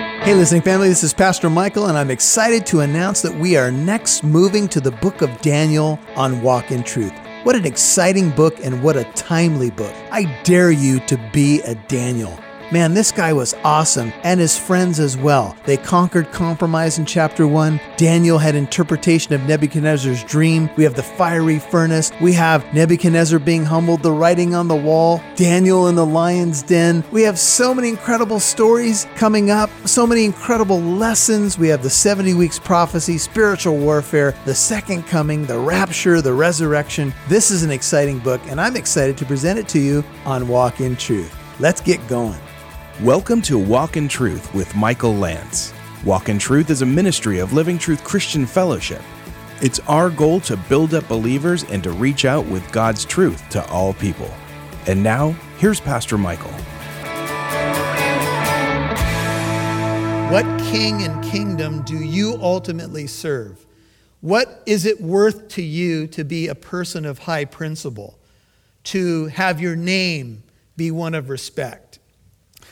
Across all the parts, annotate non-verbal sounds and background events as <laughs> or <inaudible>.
Hey, listening family, this is Pastor Michael, and I'm excited to announce that we are next moving to the book of Daniel on Walk in Truth. What an exciting book and what a timely book. I dare you to be a Daniel. Man, this guy was awesome, and his friends as well. They conquered compromise in chapter one. Daniel had interpretation of Nebuchadnezzar's dream. We have the fiery furnace. We have Nebuchadnezzar being humbled, the writing on the wall, Daniel in the lion's den. We have so many incredible stories coming up, so many incredible lessons. We have the 70 weeks prophecy, spiritual warfare, the second coming, the rapture, the resurrection. This is an exciting book, and I'm excited to present it to you on Walk in Truth. Let's get going. Welcome to Walk in Truth with Michael Lance. Walk in Truth is a ministry of Living Truth Christian Fellowship. It's our goal to build up believers and to reach out with God's truth to all people. And now, here's Pastor Michael. What king and kingdom do you ultimately serve? What is it worth to you to be a person of high principle? To have your name be one of respect?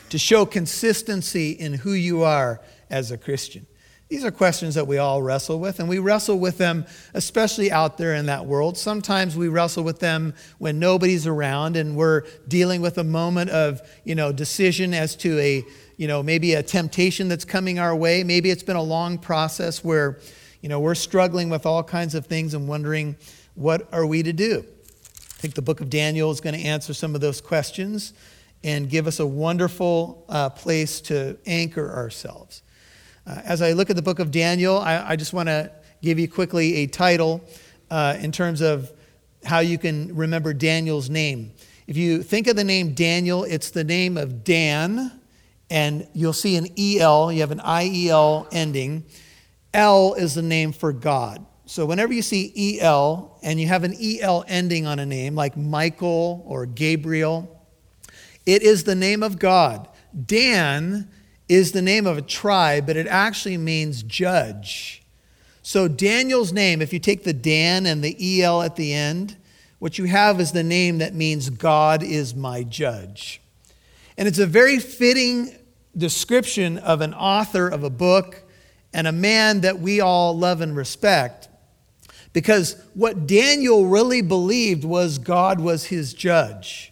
To show consistency in who you are as a Christian? These are questions that we all wrestle with, and we wrestle with them especially out there in that world. Sometimes we wrestle with them when nobody's around and we're dealing with a moment of, you know, decision as to a, you know, maybe a temptation that's coming our way. Maybe it's been a long process where, you know, we're struggling with all kinds of things and wondering what are we to do. I think the book of Daniel is going to answer some of those questions and give us a wonderful uh, place to anchor ourselves. Uh, as I look at the book of Daniel, I, I just want to give you quickly a title uh, in terms of how you can remember Daniel's name. If you think of the name Daniel, it's the name of Dan, and you'll see an EL, you have an IEL ending. L is the name for God. So whenever you see EL and you have an EL ending on a name like Michael or Gabriel, it is the name of God. Dan is the name of a tribe, but it actually means judge. So Daniel's name, if you take the Dan and the EL at the end, what you have is the name that means God is my judge. And it's a very fitting description of an author of a book and a man that we all love and respect. Because what Daniel really believed was God was his judge.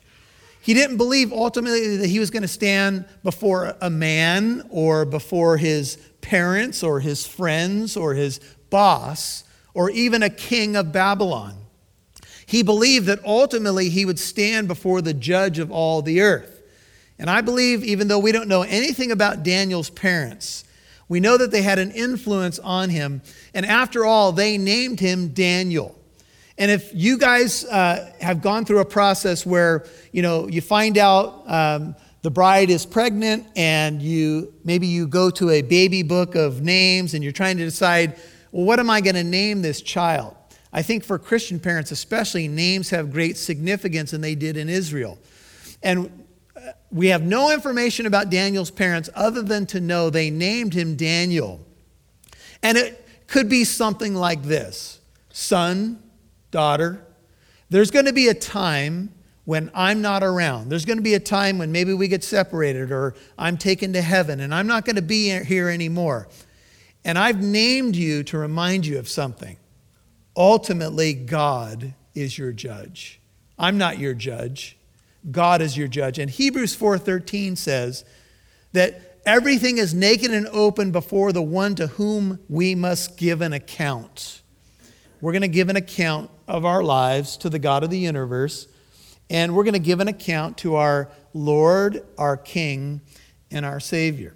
He didn't believe ultimately that he was going to stand before a man or before his parents or his friends or his boss or even a king of Babylon. He believed that ultimately he would stand before the judge of all the earth. And I believe, even though we don't know anything about Daniel's parents, we know that they had an influence on him. And after all, they named him Daniel. And if you guys uh, have gone through a process where, you know, you find out um, the bride is pregnant and you maybe you go to a baby book of names and you're trying to decide, well, what am I going to name this child? I think for Christian parents, especially, names have great significance, and they did in Israel. And uh, we have no information about Daniel's parents other than to know they named him Daniel. And it could be something like this son, daughter, there's going to be a time when I'm not around. There's going to be a time when maybe we get separated or I'm taken to heaven and I'm not going to be here anymore. And I've named you to remind you of something. Ultimately, God is your judge. I'm not your judge. God is your judge. And Hebrews 4:13 says that everything is naked and open before the one to whom we must give an account. We're going to give an account of our lives to the God of the universe, and we're going to give an account to our Lord, our King, and our Savior.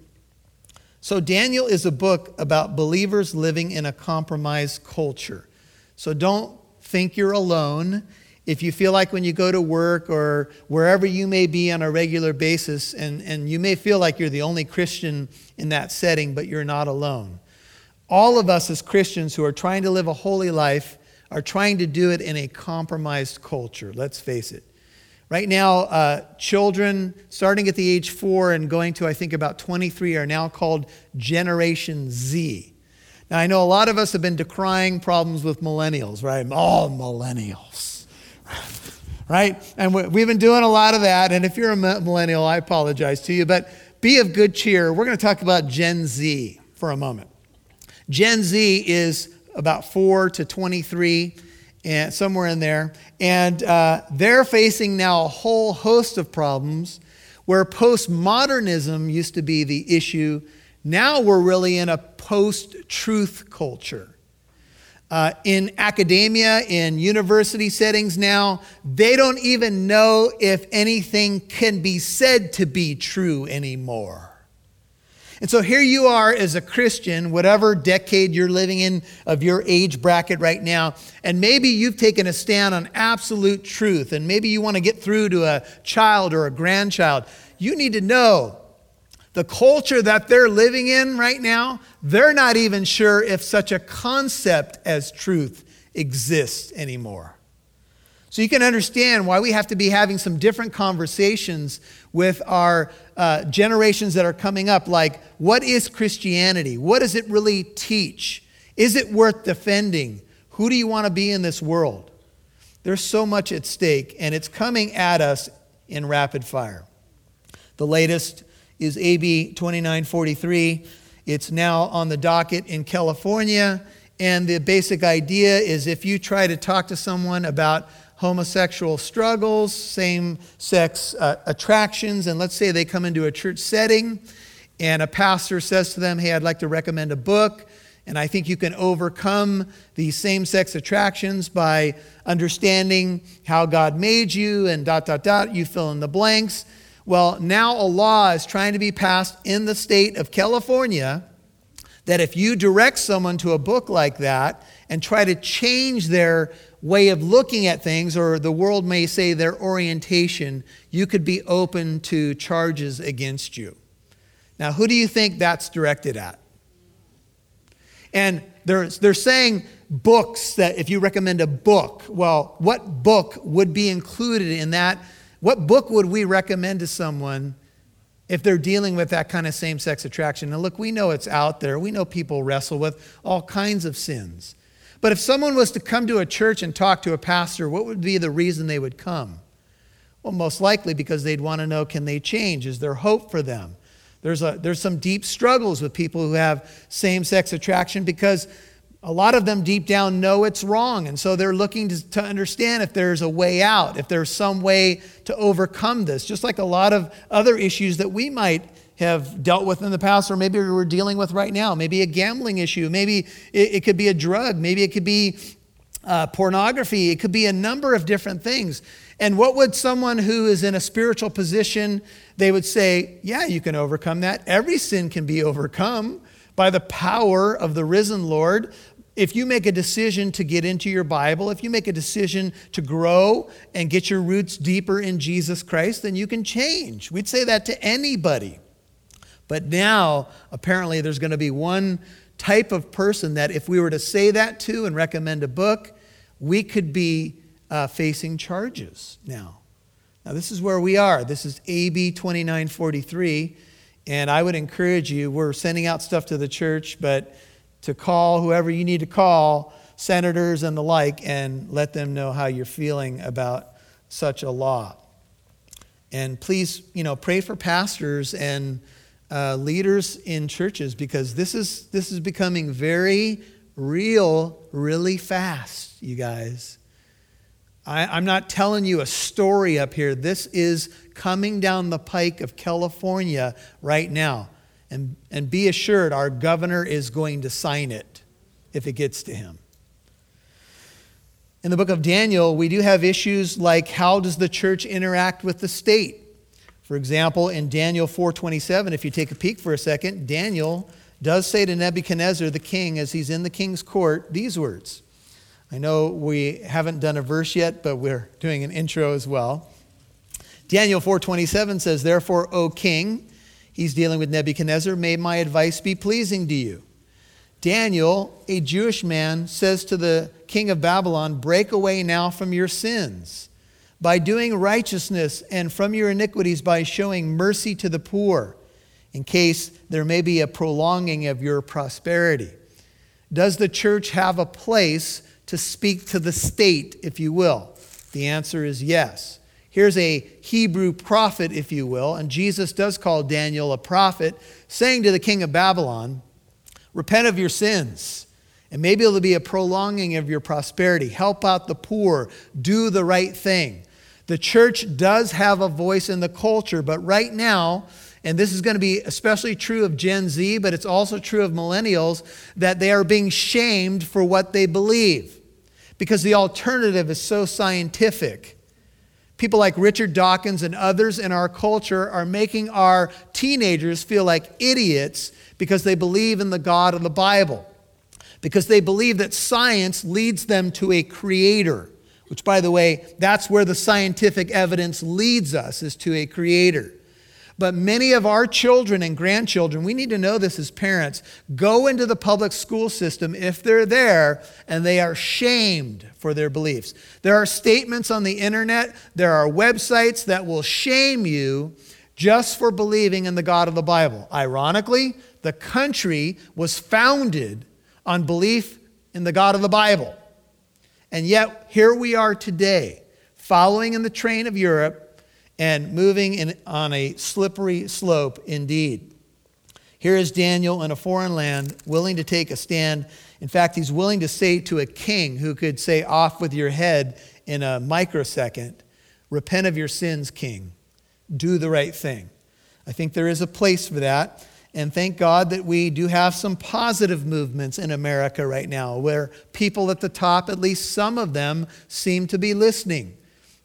So, Daniel is a book about believers living in a compromised culture. So, don't think you're alone. If you feel like when you go to work or wherever you may be on a regular basis, and, and you may feel like you're the only Christian in that setting, but you're not alone. All of us as Christians who are trying to live a holy life are trying to do it in a compromised culture, let's face it. Right now, uh, children starting at the age four and going to, I think, about 23 are now called Generation Z. Now, I know a lot of us have been decrying problems with millennials, right? All millennials, <laughs> right? And we've been doing a lot of that. And if you're a millennial, I apologize to you. But be of good cheer. We're going to talk about Gen Z for a moment. Gen Z is about 4 to 23 and somewhere in there. And uh, they're facing now a whole host of problems where postmodernism used to be the issue. Now we're really in a post-truth culture. Uh, in academia, in university settings now, they don't even know if anything can be said to be true anymore. And so here you are as a Christian, whatever decade you're living in of your age bracket right now, and maybe you've taken a stand on absolute truth, and maybe you want to get through to a child or a grandchild. You need to know the culture that they're living in right now, they're not even sure if such a concept as truth exists anymore. So you can understand why we have to be having some different conversations with our uh, generations that are coming up like, what is Christianity? What does it really teach? Is it worth defending? Who do you want to be in this world? There's so much at stake, and it's coming at us in rapid fire. The latest is AB 2943. It's now on the docket in California. And the basic idea is if you try to talk to someone about homosexual struggles, same sex uh, attractions, and let's say they come into a church setting and a pastor says to them, Hey, I'd like to recommend a book. And I think you can overcome these same sex attractions by understanding how God made you and dot, dot, dot. You fill in the blanks. Well, now a law is trying to be passed in the state of California that if you direct someone to a book like that and try to change their way of looking at things, or the world may say their orientation, you could be open to charges against you. Now, who do you think that's directed at? And they're, they're saying books that if you recommend a book, well, what book would be included in that? What book would we recommend to someone if they're dealing with that kind of same sex attraction? And look, we know it's out there. We know people wrestle with all kinds of sins. But if someone was to come to a church and talk to a pastor, what would be the reason they would come? Well, most likely because they'd want to know can they change? Is there hope for them? There's, a, there's some deep struggles with people who have same sex attraction because a lot of them deep down know it's wrong. And so they're looking to, to, understand if there's a way out, if there's some way to overcome this, just like a lot of other issues that we might have dealt with in the past, or maybe we're dealing with right now. Maybe a gambling issue, maybe it, it could be a drug, maybe it could be uh, pornography, it could be a number of different things. And what would someone who is in a spiritual position, they would say, yeah, you can overcome that. Every sin can be overcome by the power of the risen Lord, if you make a decision to get into your Bible, if you make a decision to grow and get your roots deeper in Jesus Christ, then you can change. We'd say that to anybody. But now, apparently, there's going to be one type of person that if we were to say that to and recommend a book, we could be uh, facing charges now. Now, this is where we are. This is AB 2943. And I would encourage you, we're sending out stuff to the church, but to call whoever you need to call, senators and the like, and let them know how you're feeling about such a law. And please, you know, pray for pastors and uh, leaders in churches because this is this is becoming very real, really fast, you guys. I, I'm not telling you a story up here. This is coming down the pike of California right now. And, and be assured, our governor is going to sign it if it gets to him. In the book of Daniel, we do have issues like how does the church interact with the state? For example, in Daniel 4:27, if you take a peek for a second, Daniel does say to Nebuchadnezzar the king as he's in the king's court these words. I know we haven't done a verse yet, but we're doing an intro as well. Daniel 4:27 says, "Therefore, O king, He's dealing with Nebuchadnezzar. May my advice be pleasing to you. Daniel, a Jewish man, says to the king of Babylon, Break away now from your sins by doing righteousness and from your iniquities by showing mercy to the poor, in case there may be a prolonging of your prosperity. Does the church have a place to speak to the state, if you will? The answer is yes. Here's a Hebrew prophet, if you will, and Jesus does call Daniel a prophet, saying to the king of Babylon, Repent of your sins, and maybe it'll be a prolonging of your prosperity. Help out the poor, do the right thing. The church does have a voice in the culture, but right now, and this is going to be especially true of Gen Z, but it's also true of millennials, that they are being shamed for what they believe. Because the alternative is so scientific. People like Richard Dawkins and others in our culture are making our teenagers feel like idiots because they believe in the God of the Bible, because they believe that science leads them to a creator, which, by the way, that's where the scientific evidence leads us, is to a creator. But many of our children and grandchildren, we need to know this as parents, go into the public school system if they're there and they are shamed for their beliefs. There are statements on the internet, there are websites that will shame you just for believing in the God of the Bible. Ironically, the country was founded on belief in the God of the Bible. And yet, here we are today, following in the train of Europe and moving in, on a slippery slope indeed. Here is Daniel in a foreign land, willing to take a stand. In fact, he's willing to say to a king who could say, Off with your head in a microsecond, Repent of your sins, king. Do the right thing. I think there is a place for that. And thank God that we do have some positive movements in America right now where people at the top, at least some of them, seem to be listening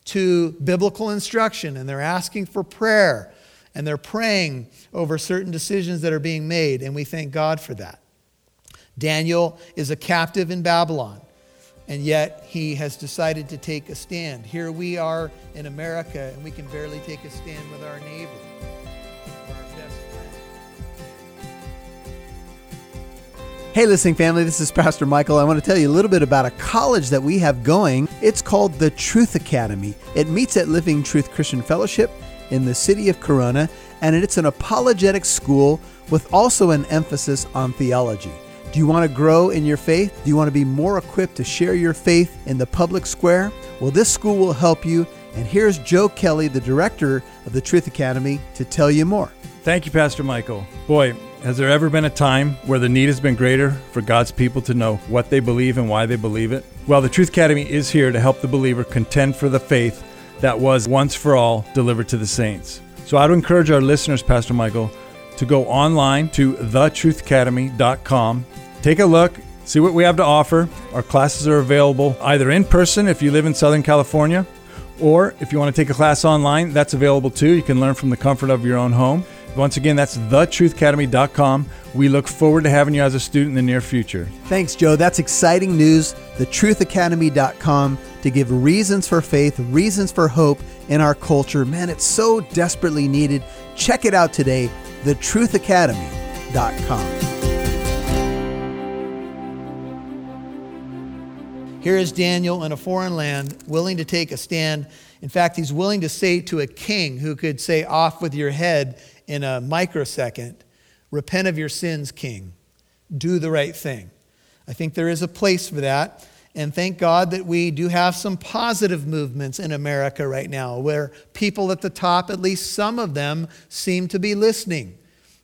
to biblical instruction and they're asking for prayer and they're praying over certain decisions that are being made, and we thank God for that. Daniel is a captive in Babylon, and yet he has decided to take a stand. Here we are in America, and we can barely take a stand with our neighbor. Hey, listening family, this is Pastor Michael. I want to tell you a little bit about a college that we have going. It's called the Truth Academy. It meets at Living Truth Christian Fellowship in the city of Corona, and it's an apologetic school with also an emphasis on theology. Do you want to grow in your faith? Do you want to be more equipped to share your faith in the public square? Well, this school will help you. And here's Joe Kelly, the director of the Truth Academy, to tell you more. Thank you, Pastor Michael. Boy, has there ever been a time where the need has been greater for God's people to know what they believe and why they believe it? Well, the Truth Academy is here to help the believer contend for the faith that was once for all delivered to the saints. So I would encourage our listeners, Pastor Michael, to go online to thetruthacademy.com, take a look, see what we have to offer. Our classes are available either in person if you live in Southern California, or if you want to take a class online, that's available too. You can learn from the comfort of your own home. Once again, that's thetruthacademy.com. We look forward to having you as a student in the near future. Thanks, Joe. That's exciting news. Thetruthacademy.com to give reasons for faith, reasons for hope in our culture. Man, it's so desperately needed. Check it out today. Thetruthacademy.com. Here is Daniel in a foreign land, willing to take a stand. In fact, he's willing to say to a king who could say, Off with your head in a microsecond repent of your sins, king. Do the right thing. I think there is a place for that. And thank God that we do have some positive movements in America right now where people at the top, at least some of them, seem to be listening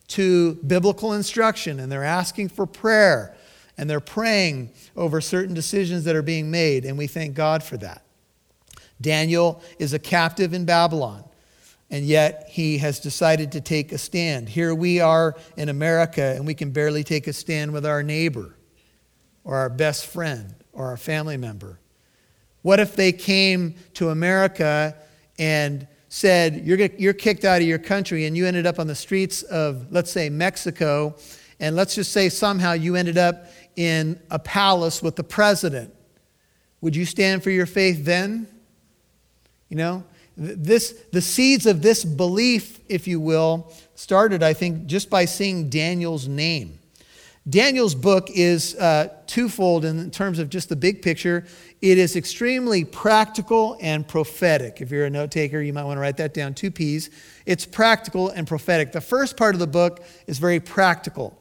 to biblical instruction and they're asking for prayer and they're praying over certain decisions that are being made. And we thank God for that. Daniel is a captive in Babylon and yet he has decided to take a stand. Here we are in America, and we can barely take a stand with our neighbor or our best friend or our family member. What if they came to America and said, you're, you're kicked out of your country and you ended up on the streets of, let's say, Mexico, and let's just say somehow you ended up in a palace with the president? Would you stand for your faith then? You know, this, the seeds of this belief, if you will, started, I think, just by seeing Daniel's name. Daniel's book is uh, twofold in terms of just the big picture. It is extremely practical and prophetic. If you're a note taker, you might want to write that down two P's. It's practical and prophetic. The first part of the book is very practical,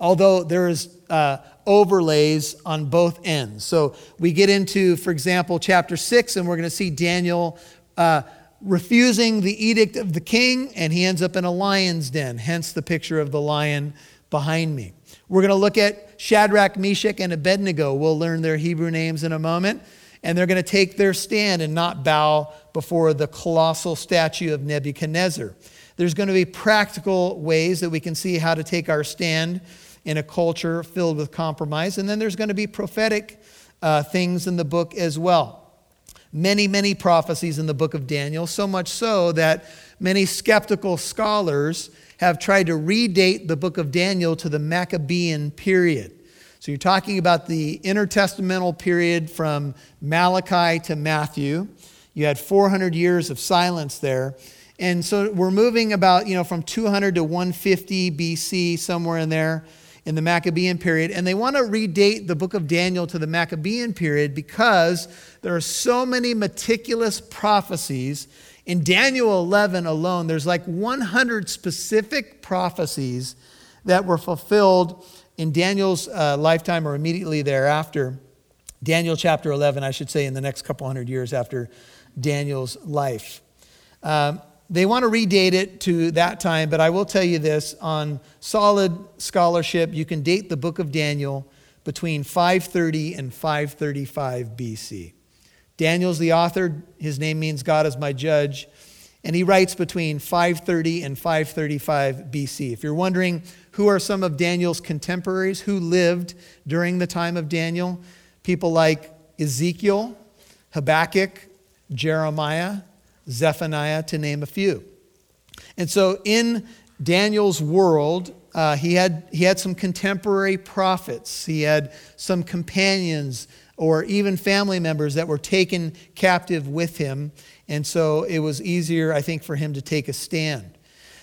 although there is uh, overlays on both ends. So we get into, for example, chapter six, and we're going to see Daniel uh, refusing the edict of the king, and he ends up in a lion's den, hence the picture of the lion behind me. We're going to look at Shadrach, Meshach, and Abednego. We'll learn their Hebrew names in a moment. And they're going to take their stand and not bow before the colossal statue of Nebuchadnezzar. There's going to be practical ways that we can see how to take our stand in a culture filled with compromise. And then there's going to be prophetic uh, things in the book as well many, many prophecies in the book of Daniel, so much so that many skeptical scholars have tried to redate the book of Daniel to the Maccabean period. So you're talking about the intertestamental period from Malachi to Matthew. You had 400 years of silence there. And so we're moving about, you know, from 200 to 150 BC, somewhere in there in the Maccabean period. And they want to redate the book of Daniel to the Maccabean period because there are so many meticulous prophecies. In Daniel 11 alone, there's like 100 specific prophecies that were fulfilled in Daniel's uh, lifetime or immediately thereafter. Daniel chapter 11, I should say, in the next couple hundred years after Daniel's life. Um, they want to redate it to that time, but I will tell you this on solid scholarship, you can date the book of Daniel between 530 and 535 BC. Daniel's the author, his name means God is my judge, and he writes between 530 and 535 BC. If you're wondering who are some of Daniel's contemporaries who lived during the time of Daniel, people like Ezekiel, Habakkuk, Jeremiah, Zephaniah, to name a few. And so in Daniel's world, uh, he, had, he had some contemporary prophets, he had some companions or even family members that were taken captive with him. And so it was easier, I think, for him to take a stand.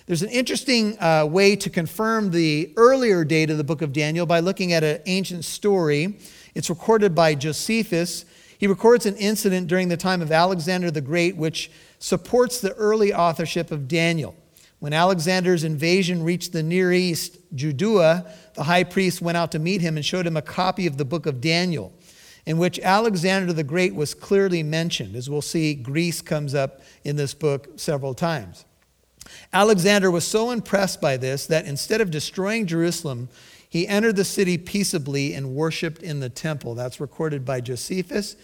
There's an interesting uh, way to confirm the earlier date of the book of Daniel by looking at an ancient story. It's recorded by Josephus. He records an incident during the time of Alexander the Great, which supports the early authorship of Daniel. When Alexander's invasion reached the Near East, Judea, the high priest went out to meet him and showed him a copy of the book of Daniel, in which Alexander the Great was clearly mentioned. As we'll see, Greece comes up in this book several times. Alexander was so impressed by this that instead of destroying Jerusalem, he entered the city peaceably and worshiped in the temple. That's recorded by Josephus.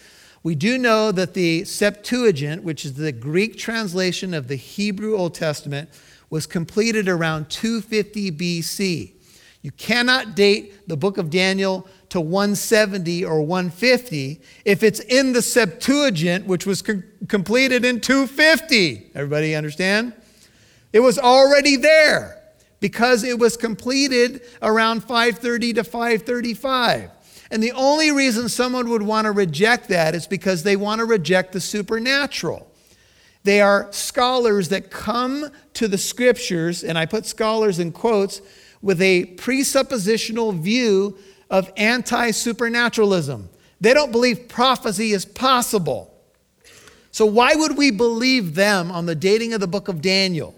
We do know that the Septuagint, which is the Greek translation of the Hebrew Old Testament, was completed around 250 BC. You cannot date the book of Daniel to 170 or 150 if it's in the Septuagint, which was co- completed in 250. Everybody understand? It was already there because it was completed around 530 to 535. And the only reason someone would want to reject that is because they want to reject the supernatural. They are scholars that come to the scriptures, and I put scholars in quotes, with a presuppositional view of anti supernaturalism. They don't believe prophecy is possible. So, why would we believe them on the dating of the book of Daniel?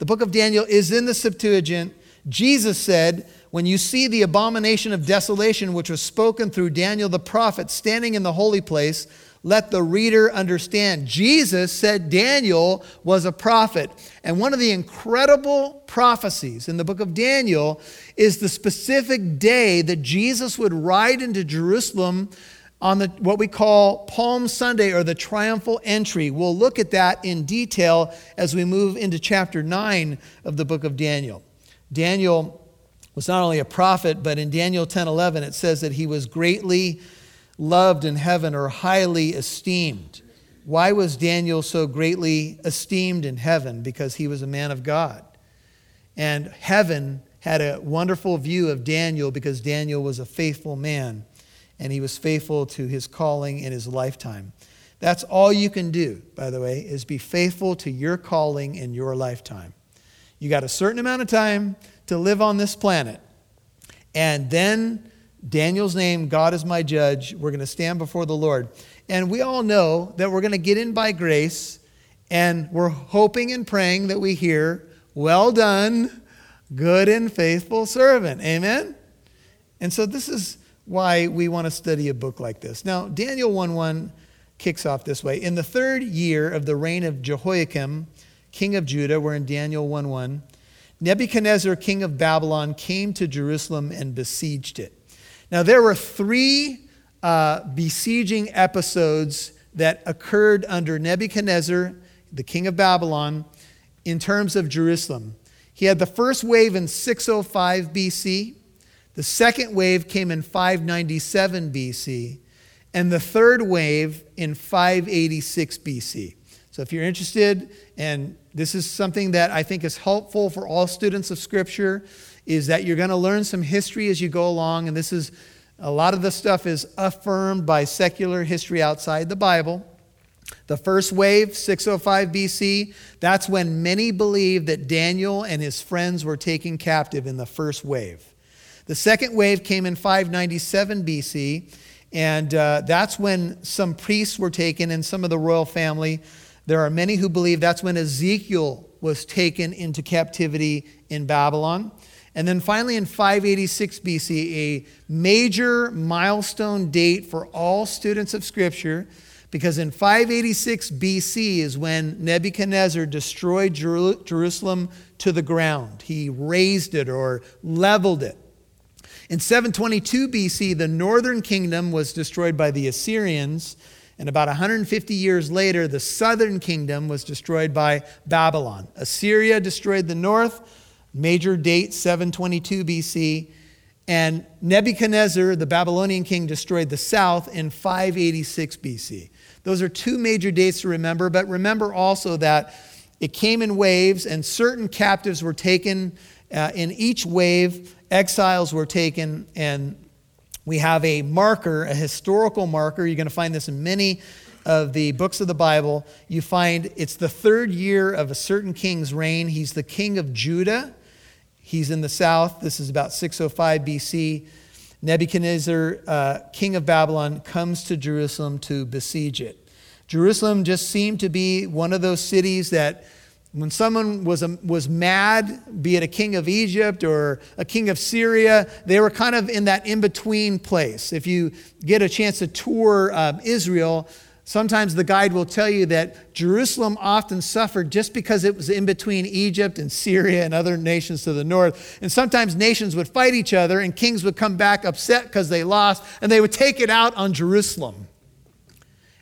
The book of Daniel is in the Septuagint. Jesus said, when you see the abomination of desolation, which was spoken through Daniel the prophet standing in the holy place, let the reader understand. Jesus said Daniel was a prophet. And one of the incredible prophecies in the book of Daniel is the specific day that Jesus would ride into Jerusalem on the, what we call Palm Sunday or the triumphal entry. We'll look at that in detail as we move into chapter 9 of the book of Daniel. Daniel was not only a prophet, but in Daniel 10 11, it says that he was greatly loved in heaven or highly esteemed. Why was Daniel so greatly esteemed in heaven? Because he was a man of God. And heaven had a wonderful view of Daniel because Daniel was a faithful man and he was faithful to his calling in his lifetime. That's all you can do, by the way, is be faithful to your calling in your lifetime. You got a certain amount of time to live on this planet. And then Daniel's name, God is my judge, we're going to stand before the Lord. And we all know that we're going to get in by grace, and we're hoping and praying that we hear, Well done, good and faithful servant. Amen? And so this is why we want to study a book like this. Now, Daniel 1 1 kicks off this way. In the third year of the reign of Jehoiakim, king of Judah, we're in Daniel 1 1, Nebuchadnezzar, king of Babylon, came to Jerusalem and besieged it. Now, there were three uh, besieging episodes that occurred under Nebuchadnezzar, the king of Babylon, in terms of Jerusalem. He had the first wave in 605 BC, the second wave came in 597 BC, and the third wave in 586 BC. So if you're interested, and this is something that I think is helpful for all students of Scripture, is that you're going to learn some history as you go along, and this is a lot of the stuff is affirmed by secular history outside the Bible. The first wave, 605 BC, that's when many believe that Daniel and his friends were taken captive in the first wave. The second wave came in 597 BC, and uh, that's when some priests were taken and some of the royal family. There are many who believe that's when Ezekiel was taken into captivity in Babylon. And then finally, in 586 BC, a major milestone date for all students of Scripture, because in 586 BC is when Nebuchadnezzar destroyed Jerusalem to the ground. He razed it or leveled it. In 722 BC, the northern kingdom was destroyed by the Assyrians, and about 150 years later, the southern kingdom was destroyed by Babylon. Assyria destroyed the north, major date 722 BC, and Nebuchadnezzar, the Babylonian king, destroyed the south in 586 BC. Those are two major dates to remember, but remember also that it came in waves, and certain captives were taken uh, in each wave exiles were taken, and we have a marker, a historical marker. You're going to find this in many of the books of the Bible. You find it's the third year of a certain king's reign. He's the king of Judah. He's in the south. This is about 605 BC. Nebuchadnezzar, uh, king of Babylon, comes to Jerusalem to besiege it. Jerusalem just seemed to be one of those cities that when someone was, a, was mad, be it a king of Egypt or a king of Syria, they were kind of in that in between place. If you get a chance to tour um, Israel, sometimes the guide will tell you that Jerusalem often suffered just because it was in between Egypt and Syria and other nations to the north. And sometimes nations would fight each other, and kings would come back upset because they lost, and they would take it out on Jerusalem.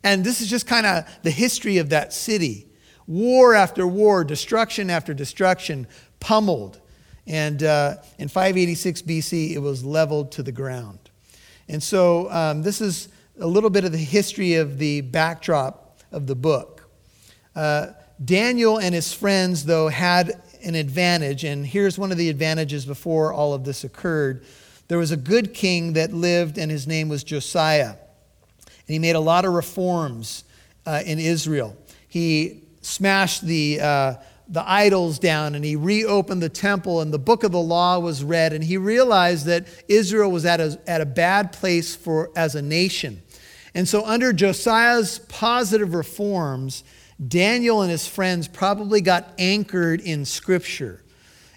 And this is just kind of the history of that city war after war, destruction after destruction, pummeled. And uh, in 586 BC, it was leveled to the ground. And so um, this is a little bit of the history of the backdrop of the book. Uh, Daniel and his friends, though, had an advantage, and here's one of the advantages before all of this occurred. There was a good king that lived, and his name was Josiah. And he made a lot of reforms uh, in Israel. He smashed the, uh, the idols down and he reopened the temple and the book of the law was read and he realized that Israel was at a, at a bad place for, as a nation. And so, under Josiah's positive reforms, Daniel and his friends probably got anchored in Scripture.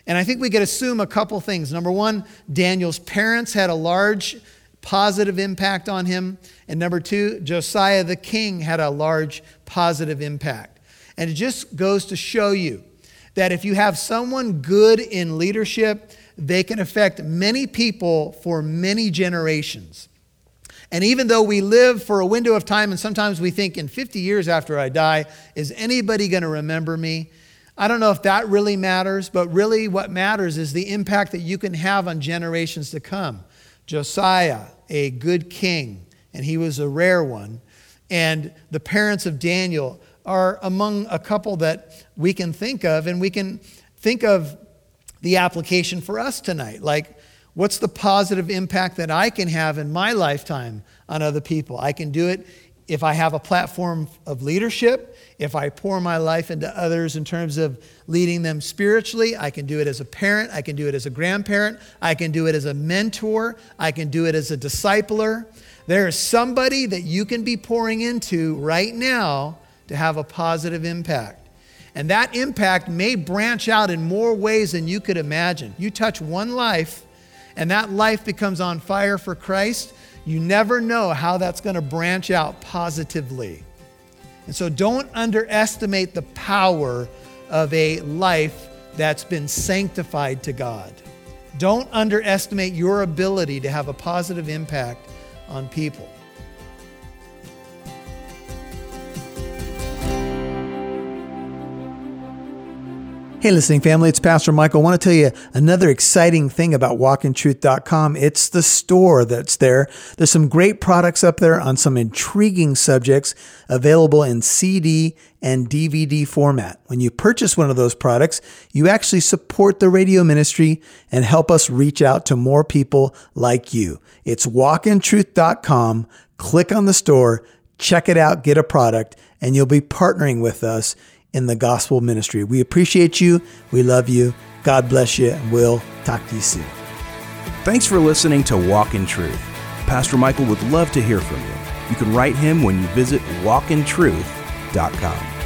And I think we could assume a couple things. Number one, Daniel's parents had a large positive impact on him. And number two, Josiah the king had a large positive impact. And it just goes to show you that if you have someone good in leadership, they can affect many people for many generations. And even though we live for a window of time, and sometimes we think in 50 years after I die, is anybody going to remember me? I don't know if that really matters, but really what matters is the impact that you can have on generations to come. Josiah, a good king, and he was a rare one, and the parents of Daniel, are among a couple that we can think of, and we can think of the application for us tonight. Like, what's the positive impact that I can have in my lifetime on other people? I can do it if I have a platform of leadership, if I pour my life into others in terms of leading them spiritually, I can do it as a parent, I can do it as a grandparent, I can do it as a mentor, I can do it as a discipler. There is somebody that you can be pouring into right now to have a positive impact. And that impact may branch out in more ways than you could imagine. You touch one life, and that life becomes on fire for Christ. You never know how that's going to branch out positively. And so don't underestimate the power of a life that's been sanctified to God. Don't underestimate your ability to have a positive impact on people. Hey, listening family, it's Pastor Michael. I want to tell you another exciting thing about walkintruth.com. It's the store that's there. There's some great products up there on some intriguing subjects available in CD and DVD format. When you purchase one of those products, you actually support the radio ministry and help us reach out to more people like you. It's walkintruth.com. Click on the store, check it out, get a product, and you'll be partnering with us in the gospel ministry. We appreciate you. We love you. God bless you. And we'll talk to you soon. Thanks for listening to Walk in Truth. Pastor Michael would love to hear from you. You can write him when you visit walkintruth.com.